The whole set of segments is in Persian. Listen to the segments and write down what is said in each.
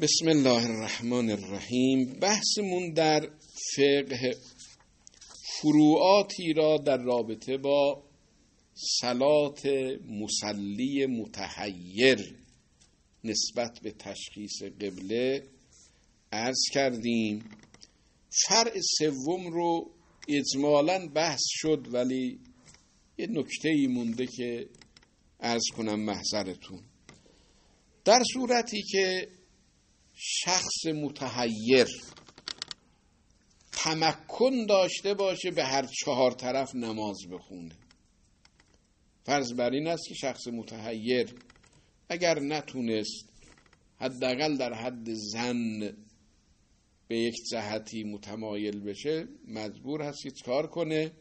بسم الله الرحمن الرحیم. بحثمون در فقه فروعاتی را در رابطه با سلات مسلی متحیر نسبت به تشخیص قبله عرض کردیم. فرع سوم رو اجمالا بحث شد ولی یه نکته ای مونده که عرض کنم محضرتون. در صورتی که شخص متحیر. تمکن داشته باشه به هر چهار طرف نماز بخونه. فرض بر این است که شخص متحیر اگر نتونست حداقل در حد زن به یک جهتی متمایل بشه مجبور هست که کار کنه؟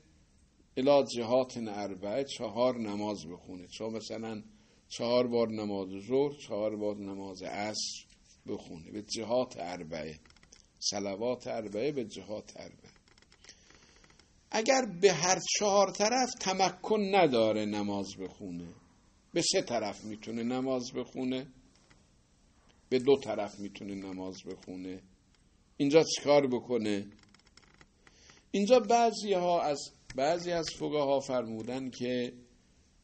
الا جهات اربعه چهار نماز بخونه. چون مثلا چهار بار نماز ظهر چهار بار نماز عصر. بخونه. به جهات اربعه. سلوات اربعه به جهات اربعه. اگر به هر چهار طرف تمکن نداره نماز بخونه به سه طرف می‌تونه نماز بخونه به دو طرف می‌تونه نماز بخونه. اینجا چیکار بکنه؟ اینجا بعضی ها از بعضی از ها فرمودن که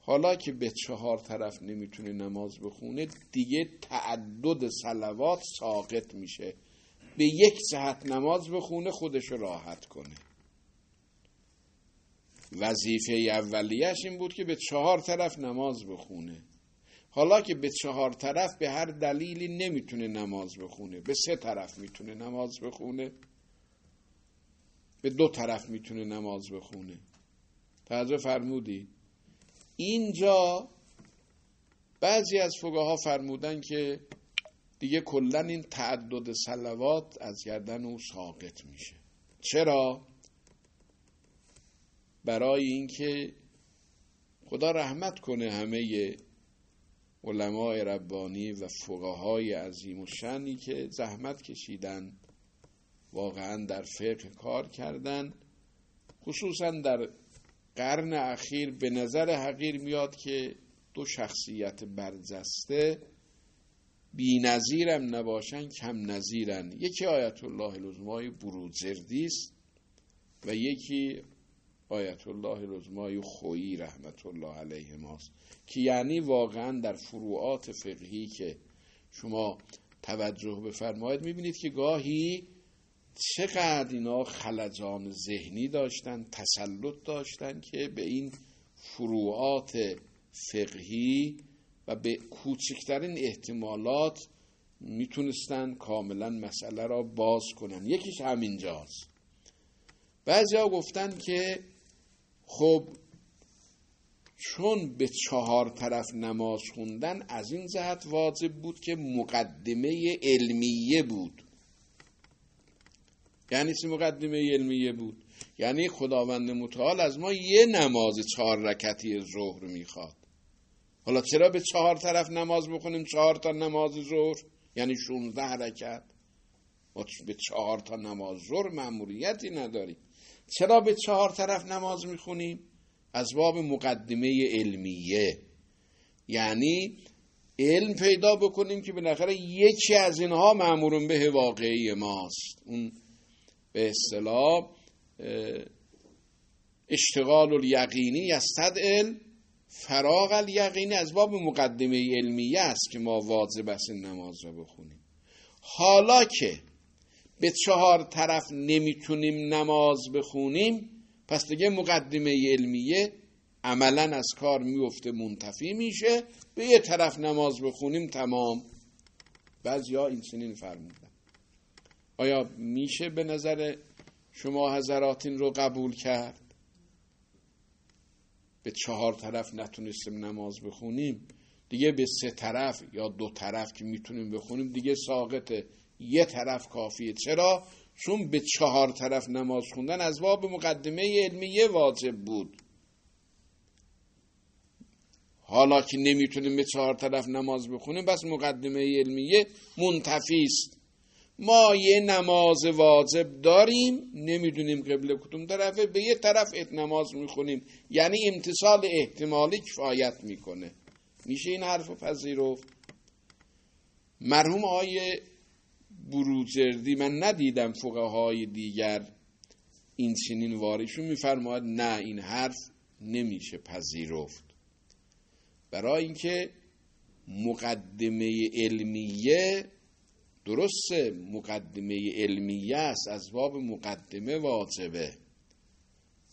حالا که به چهار طرف نمی‌تونه نماز بخونه دیگه تعدد سلوات ساقط میشه. به یک جهت نماز بخونه خودشو راحت کنه. وظیفه اولیش این بود که به چهار طرف نماز بخونه. حالا که به چهار طرف به هر دلیلی نمی‌تونه نماز بخونه. به سه طرف می‌تونه نماز بخونه. به دو طرف می‌تونه نماز بخونه. توجه فرمودی اینجا بعضی از ها فرمودن که دیگه کلا این تعدد سلوات از گردن او ساقط میشه. چرا؟ برای اینکه خدا رحمت کنه همه علمای ربانی و فقهای عظیم و شنی که زحمت کشیدن واقعا در فقه کار کردن خصوصا در قرن اخیر به نظر حقیر میاد که دو شخصیت برجسته بی نظیرم نباشن کم نظیرن. یکی آیت الله العظمای بروجردی است و یکی آیت الله العظمای خویی رحمت الله علیه ماست که یعنی واقعا در فروعات فقهی که شما توجه بفرمایید می‌بینید که گاهی چقدر اینا خلجان ذهنی داشتن تسلط داشتن که به این فروعات فقهی و به کوچکترین احتمالات می‌تونستن کاملا مسئله را باز کنن. یکیش همینجاست بعضی ها گفتن که خب چون به چهار طرف نماز خوندن از این جهت واجب بود که مقدمه علمیه بود. یعنی چه مقدمه علمیه بود؟ یعنی خداوند متعال از ما یه نماز چهار رکتی ظهر می‌خواد. حالا چرا به چهار طرف نماز بخونیم چهار تا نماز ظهر؟ یعنی 16 رکت ما به چهار تا نماز ظهر مأموریتی نداریم. چرا به چهار طرف نماز می‌خونیم؟ از باب مقدمه علمیه. یعنی علم پیدا بکنیم که بالاخره یکی از اینها معمورون به واقعی ماست. اون به اصطلاح اشتغال الیقینی یستدعل فراغ الیقینی از باب مقدمه علمیه است که ما واجب است نماز را بخونیم. حالا که به چهار طرف نمی‌تونیم نماز بخونیم پس دیگه مقدمه علمیه عملا از کار میفته منتفی میشه. به یه طرف نماز بخونیم تمام. بعضی ها این سنین فرمودن. آیا میشه به نظر شما حضرات این رو قبول کرد؟ به چهار طرف نتونستیم نماز بخونیم دیگه به سه طرف یا دو طرف که می‌تونیم بخونیم دیگه ساقطه یه طرف کافیه. چرا؟ چون به چهار طرف نماز خوندن از باب مقدمه علمیه واجب بود. حالا که نمی‌تونیم به چهار طرف نماز بخونیم بس مقدمه علمیه منتفی است. ما یه نماز واجب داریم نمی‌دونیم قبل کدوم طرفه به یه طرف نماز می‌خونیم. یعنی امتصال احتمالی کفایت می‌کنه. میشه این حرف پذیرفت؟ مرحوم آیه بروجردی من ندیدم های دیگر این چنین واریشون میفرماید نه این حرف نمیشه پذیرفت. برای اینکه مقدمه علمیه درسته مقدمه علمیه است از باب مقدمه واجبه.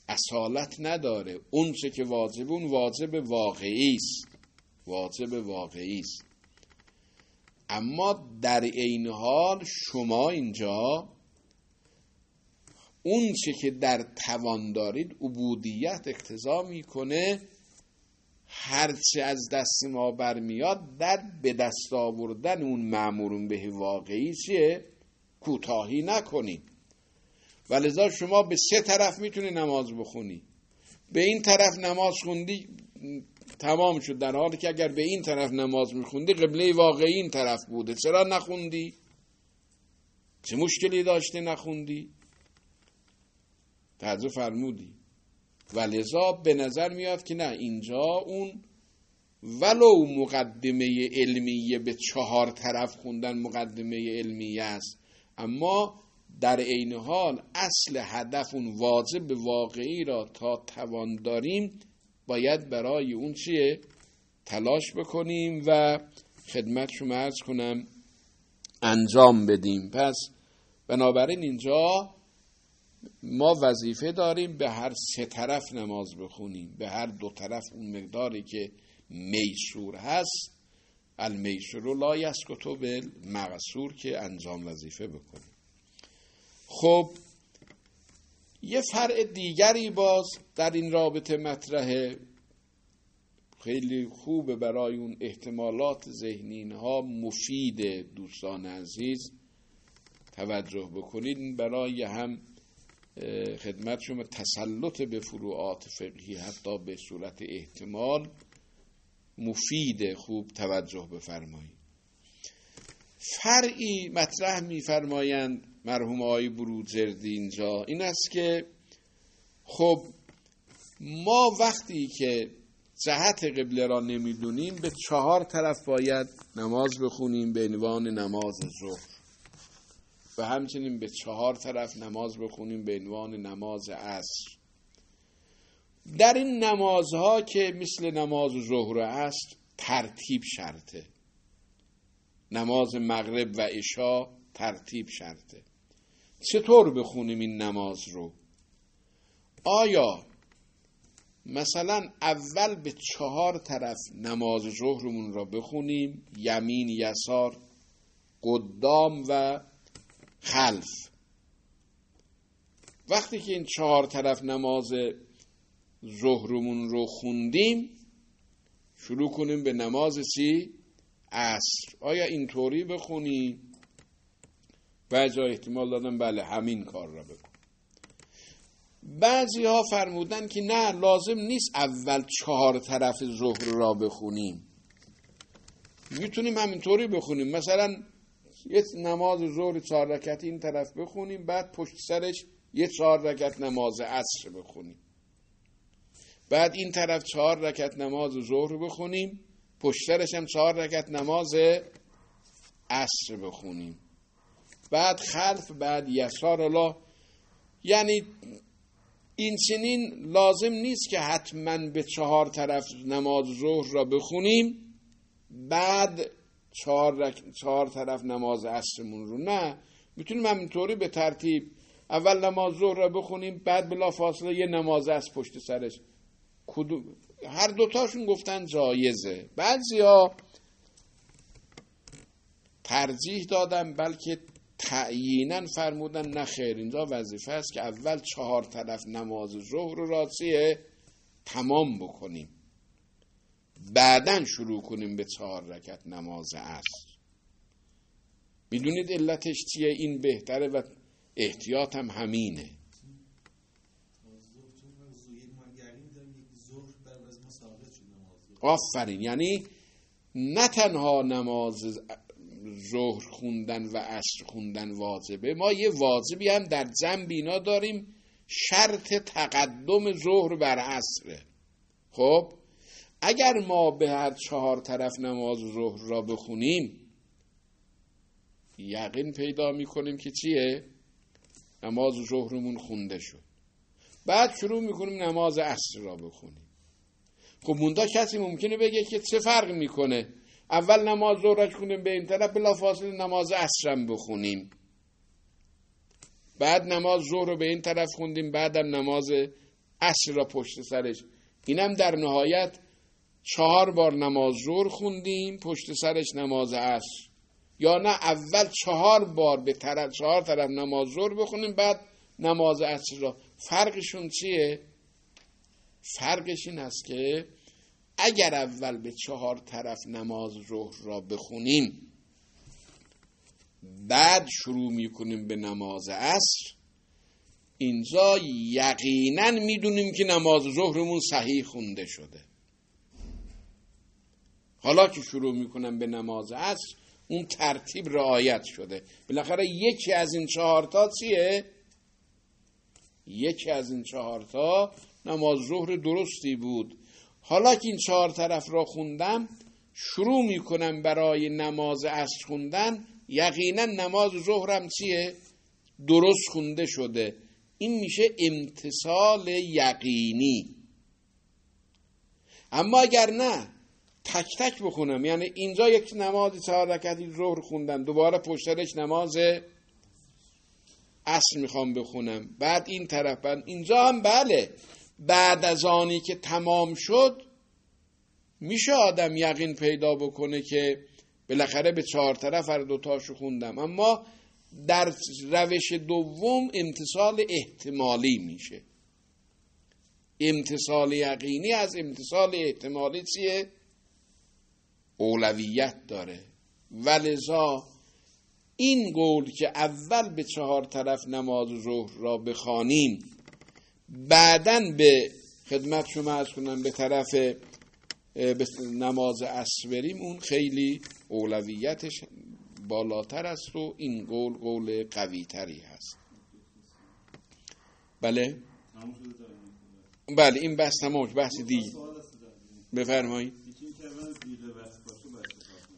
اصالت نداره. اون چه که واجبه اون واجب واقعی است. واجب واقعی است. اما در عین حال شما اینجا اون چه که در توان دارید عبودیت اقتضا می‌کنه هرچه از دست ما برمیاد در به دست آوردن اون معمورون به واقعی چیه؟ کوتاهی نکنید. ولذا شما به سه طرف می‌تونی نماز بخونی. به این طرف نماز خوندی تمام شد. در حالی که اگر به این طرف نماز میخوندی قبله واقعی این طرف بوده. چرا نخوندی؟ چه مشکلی داشته نخوندی؟ تعجب فرمودی. و لذا به نظر میاد که نه اینجا اون ولو مقدمه علمیه به چهار طرف خوندن مقدمه علمیه است. اما در عین حال اصل هدف اون واجب واقعی را تا توان داریم باید برای اون چیه؟ تلاش بکنیم و خدمت شما ارز کنم انجام بدیم. پس بنابراین اینجا ما وظیفه داریم به هر سه طرف نماز بخونیم. به هر دو طرف اون مقداری که میسور هست المیسور لا یسکتو مغسور که انجام وظیفه بکنیم. خب یه فرع دیگری باز در این رابطه مطرحه خیلی خوبه برای اون احتمالات ذهنی. ها مفید دوستان عزیز توجه بکنید. برای هم خدمت شما تسلط به فروعات فقهی حتی به صورت احتمال مفید خوب توجه بفرمایید فرعی مطرح میفرمایند مرحوم آقای بروجردی اینجا این است که خب ما وقتی که جهت قبله را نمی‌دونیم به چهار طرف باید نماز بخونیم به عنوان نماز ظهر. و همچنین به چهار طرف نماز بخونیم به عنوان نماز عصر. در این نمازها که مثل نماز ظهر است ترتیب شرطه. نماز مغرب و عشا ترتیب شرطه. چطور بخونیم این نماز رو؟ آیا مثلا اول به چهار طرف نماز ظهرمون را بخونیم؟ یمین یسار قدام و خلف. وقتی که این چهار طرف نماز ظهرمون رو خوندیم شروع کنیم به نماز چی؟ عصر. آیا اینطوری بخونیم بعضی احتمال دادن بله همین کار را بکن. بعضی ها فرمودن که نه لازم نیست اول چهار طرف ظهر را بخونیم. می‌تونیم همینطوری بخونیم. مثلا یه نماز ظهر چهار رکت این طرف بخونیم بعد پشت سرش یه چهار رکت نماز عصر بخونیم. بعد این طرف چهار رکت نماز ظهر بخونیم پشت سرش هم چهار رکت نماز عصر بخونیم. بعد خلف بعد یسار الله. یعنی این چنین لازم نیست که حتما به چهار طرف نماز ظهر را بخونیم. بعد چهار, چهار طرف نماز عصرمون رو. نه می‌تونیم همینطوری به ترتیب اول نماز ظهر را بخونیم بعد بلا فاصله یه نماز از پشت سرش. کدوم؟ هر دوتاشون گفتن جایزه. بعضی ها ترجیح دادن بلکه تعیینا فرمودن نه خیر. اینجا وظیفه است که اول چهار طرف نماز ظهر رو تمام بکنیم. بعدا شروع کنیم به چهار رکت نماز عصر. می‌دونید علتش چیه؟ این بهتره و احتیاط هم همینه. آفرین. یعنی نه تنها نماز ظهر خوندن و عصر خوندن واجبه ما یه واجبی هم در جنب اینا داریم شرط تقدم ظهر بر عصره. خب؟ اگر ما به هر چهار طرف نماز ظهر را بخونیم یقین پیدا می‌کنیم که چیه؟ نماز ظهرمون خونده شد. بعد شروع می‌کنیم نماز عصر را بخونیم. خب موندا کسی ممکنه بگه که چه فرق می‌کنه؟ اول نماز ظهر کنیم به این طرف بلا فاصله نماز عصرم بخونیم. بعد نماز ظهر رو به این طرف خوندیم بعدم نماز عصر را پشت سرش. اینم در نهایت چهار بار نماز ظهر خوندیم پشت سرش نماز عصر. یا نه اول چهار بار به طرف چهار طرف نماز ظهر بخونیم بعد نماز عصر را. فرقشون چیه؟ فرقش این است که اگر اول به چهار طرف نماز ظهر را بخونیم بعد شروع می‌کنیم به نماز عصر اینجا یقینا می‌دونیم که نماز ظهرمون صحیح خونده شده. حالا که شروع می‌کنم به نماز عصر اون ترتیب رعایت شده. بالاخره یکی از این چهارتا چیه؟ یکی از این چهارتا نماز ظهر درستی بود. حالا که این چهار طرف را خوندم شروع می‌کنم برای نماز عصر خوندن. یقینا نماز ظهرم چیه؟ درست خونده شده. این میشه امتصال یقینی. اما اگر نه تک تک بخونم. یعنی اینجا یک نماز چهار رکعتی ظهر خوندم. دوباره پشترش نماز عصر می‌خوام بخونم. بعد این طرف بعد اینجا هم بله. بعد از آنی که تمام شد میشه آدم یقین پیدا بکنه که بالاخره به چهار طرف هر دوتاشو خوندم. اما در روش دوم امتصال احتمالی میشه. امتصال یقینی از امتصال احتمالی چیه؟ اولویت داره. ولذا این قول که اول به چهار طرف نماز ظهر را بخوانیم بعدا به خدمت شما از کنم به طرف نماز عصر بریم اون خیلی اولویتش بالاتر است و این قول قول قوی تری هست. بله؟ بله این بحث تمام بحث دیگه. بفرمایید.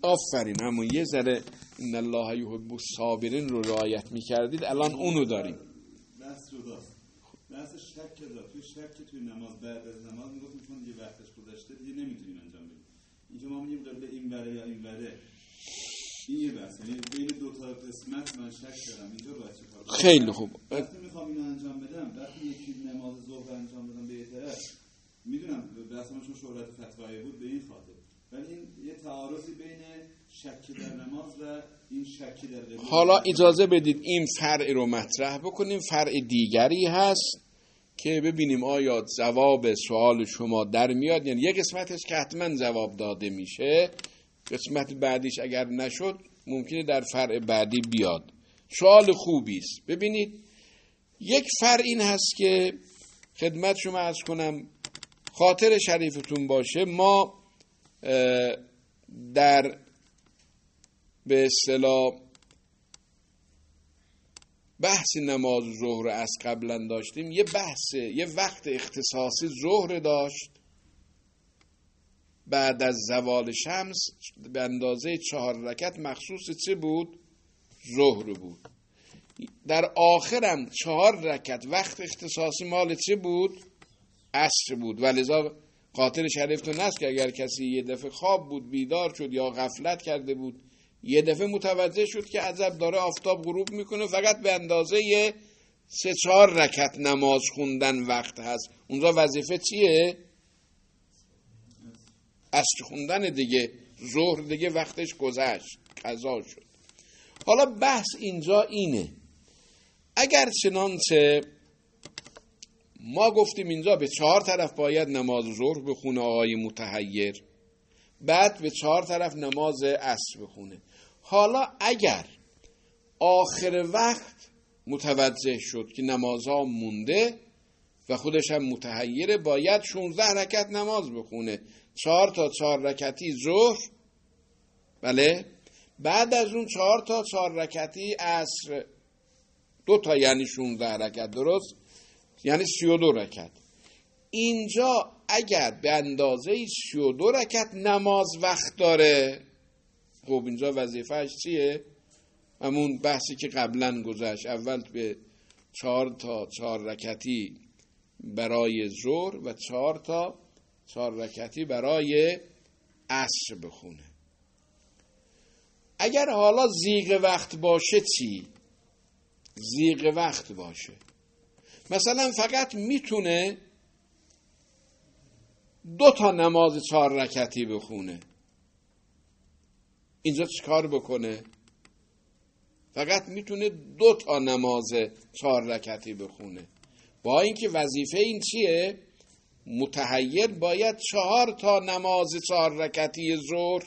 آفرین. همون یه ذره ان الله یحب الصابرین رو رعایت می‌کردید الان اونو داریم. بحث جداست. بحث شک دا توی شک توی نماز بعد از نماز می‌گفتیم چون یه وقتش گذشته دیگه نمی‌تونیم انجام بدیم. اینجا ما میگیم قبل این بره یا این بره این یه بحث یعنی بین دو تا قسمت من شک دارم. اینجا باید چیکار خیلی خوب. وقتی می‌خوام اینو انجام بدم وقتی یکی نماز ظهر انجام بدم به طرف می‌دونم بحث چون شهرت فتوایی بود به این خاطر. یه حالا اجازه بدید این فرع رو مطرح بکنیم. فرع دیگری هست که ببینیم آیا جواب سوال شما در میاد. یعنی یک قسمتش که حتما جواب داده میشه. قسمت بعدیش اگر نشد ممکنه در فرع بعدی بیاد. سوال خوبی است. ببینید یک فرع این هست که خدمت شما از کنم خاطر شریفتون باشه. ما در به اصطلاح بحث نماز ظهر از قبلا داشتیم یه بحث یه وقت اختصاصی ظهر داشت بعد از زوال شمس به اندازه چهار رکت مخصوص چه بود؟ ظهر بود در آخرم چهار رکت وقت اختصاصی مال چه بود؟ عصر بود ولذا قاطر شریفتون است که اگر کسی یه دفعه خواب بود بیدار شد یا غفلت کرده بود یه دفعه متوجه شد که عذب داره آفتاب غروب می‌کنه فقط به اندازه یه سه چهار رکت نماز خوندن وقت هست. اونجا وظیفه چیه؟ اصل خوندن دیگه. ظهر دیگه وقتش گذشت. قضا شد. حالا بحث اینجا اینه. اگر چنانچه ما گفتیم اینجا به چهار طرف باید نماز ظهر بخونه آقای متحیر. بعد به چهار طرف نماز عصر بخونه. حالا اگر آخر وقت متوجه شد که نمازها مونده و خودش هم متحیره باید 16 رکت نماز بخونه. چهار تا چهار رکتی ظهر. بله. بعد از اون چهار تا چهار رکتی عصر. دو تا یعنی 16 رکت درست؟ یعنی 32 رکت اینجا اگر به اندازه 32 رکت نماز وقت داره خب اینجا وظیفهش چیه؟ همون بحثی که قبلا گذشت. اول به چهار تا چهار رکتی برای زور و چهار تا چهار رکتی برای عصر بخونه. اگر حالا زیغ وقت باشه چی؟ زیغ وقت باشه. مثلا فقط می‌تونه دو تا نماز چهار رکتی بخونه. اینجا چیکار بکنه؟ فقط می‌تونه دو تا نماز چهار رکتی بخونه. با اینکه وظیفه این چیه؟ متحیر باید چهار تا نماز چهار رکتی ظهر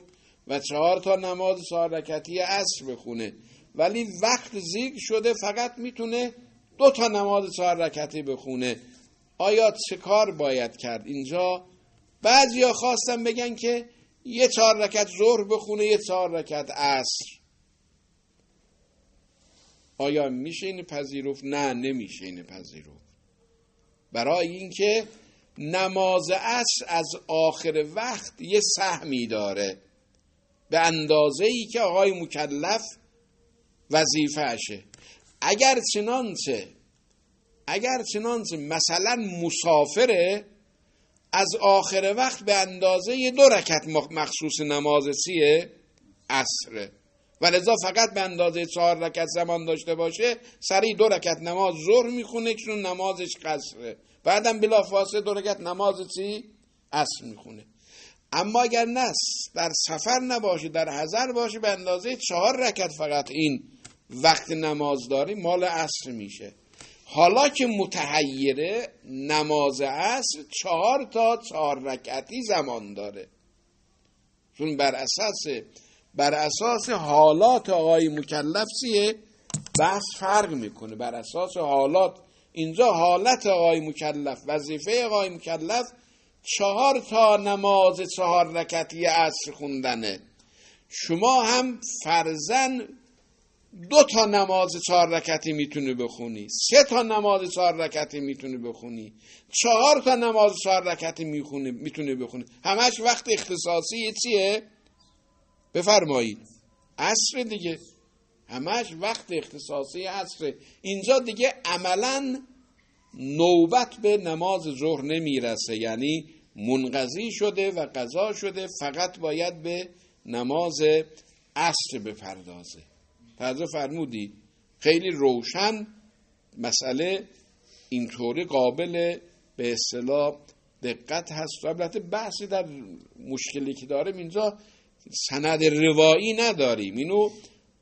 و چهار تا نماز چهار رکتی عصر بخونه. ولی وقت زیگ شده فقط می‌تونه دو تا نماز چهار رکتی بخونه آیا چه کار باید کرد اینجا؟ بعضیا خواستن بگن که یه چهار رکت ظهر بخونه یه چهار رکت عصر. آیا میشه این پذیرفت؟ نه نمیشه این پذیرفت. برای اینکه نماز عصر از آخر وقت یه سهمی داره. به اندازه ای که آقای مکلف وظیفهشه اگر چنانچه اگر چنانچه مثلا مسافره از آخر وقت به اندازه دو رکت مخصوص نماز چیه؟ عصره. و فقط به اندازه چهار رکت زمان داشته باشه سریع دو رکت نماز ظهر می‌خونه چون نمازش قصره. بعدم بلا فاصله دو رکت نماز چی؟ عصر می‌خونه. اما اگر نس در سفر نباشه در حضر باشه به اندازه چهار رکت فقط این وقت نماز داری مال عصر میشه. حالا که متحیره نماز عصر چهار تا چهار رکعتی زمان داره. چون بر اساس بر اساس حالات آقای مکلف چیه؟ بحث فرق می‌کنه. بر اساس حالات. اینجا حالت آقای مکلف وظیفه آقای مکلف چهار تا نماز چهار رکعتی عصر خوندنه. شما هم فرزن دو تا نماز چهار رکتی می‌تونی بخونی سه تا نماز چهار رکتی می‌تونی بخونی چهار تا نماز چهار رکتی می‌خونی می‌تونی بخونی. همش وقت اختصاصی چیه؟ بفرمایید. عصر دیگه. همش وقت اختصاصی عصر. اینجا دیگه عملا نوبت به نماز ظهر نمی‌رسه. یعنی منقضی شده و قضا شده فقط باید به نماز عصر بپردازه. توجه فرمودی. خیلی روشن مسئله اینطوری قابل به اصطلاح دقت هست. البته بحثی در مشکلی که داریم اینجا سند روایی نداریم. اینو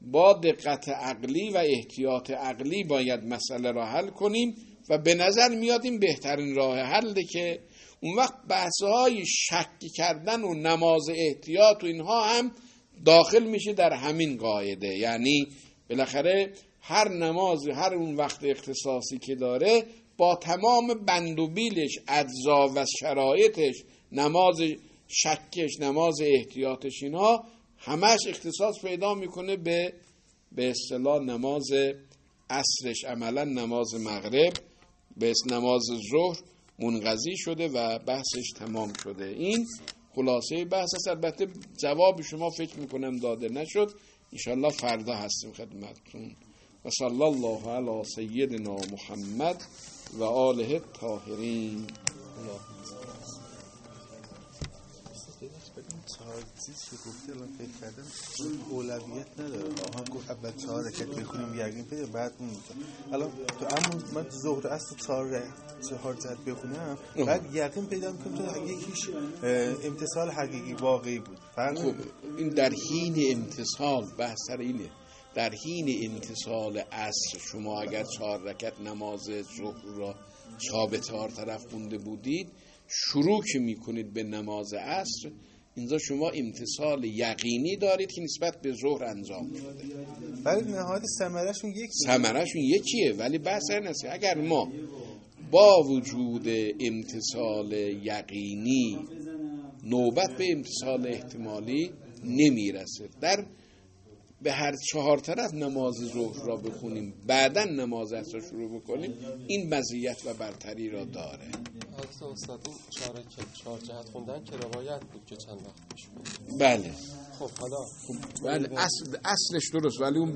با دقت عقلی و احتیاط عقلی باید مسئله را حل کنیم و به نظر میاد این بهترین راه حله که اون وقت بحث های شکی کردن و نماز احتیاط و اینها هم داخل میشه در همین قاعده. یعنی بالاخره هر نماز هر اون وقت اختصاصی که داره با تمام بند و بیلش اجزا و شرایطش نماز شکش نماز احتیاطش اینها همش اختصاص پیدا می‌کنه به به اصطلاح نماز عصرش. عملا نماز مغرب به نماز ظهر منقضی شده و بحثش تمام شده. این خلاصه بحث است البته جواب شما فکر می‌کنم داده نشد. انشالله فردا هستیم خدمتتون. و صلی الله علی سیدنا محمد و آله الطاهرین. چیز که گفته الان فکر کردم اولویت نداره. آها گفت اول چهار رکت بخونیم یقین پیدا بعد اون الان تو اما من ظهر اصل چهار چهار جد بخونم بعد یقین پیدا می‌کنم تو یکیش امتصال حقیقی واقعی بود. خب این در حین امتصال بحث سر اینه. در حین امتصال عصر شما اگر چهار رکت نماز ظهر را به چهار طرف خونده بودید شروع که می‌کنید به نماز عصر اینجا شما امتصال یقینی دارید که نسبت به ظهر انجام شده ولی نهایت ثمرشون یکیه ثمرشون یکیه ولی بحث نیست اگر ما با وجود امتصال یقینی نوبت به امتصال احتمالی نمی‌رسه. در به هر چهار طرف نماز ظهر را بخونیم. بعدا نماز عصر را شروع بکنیم. این مزیت و برتری را داره. حضرت استاد این چهار, چهار جهت خوندن که روایت بود که چند وقت پیش بود؟ بله. خب حالا بله اصل اصلش درست ولی اون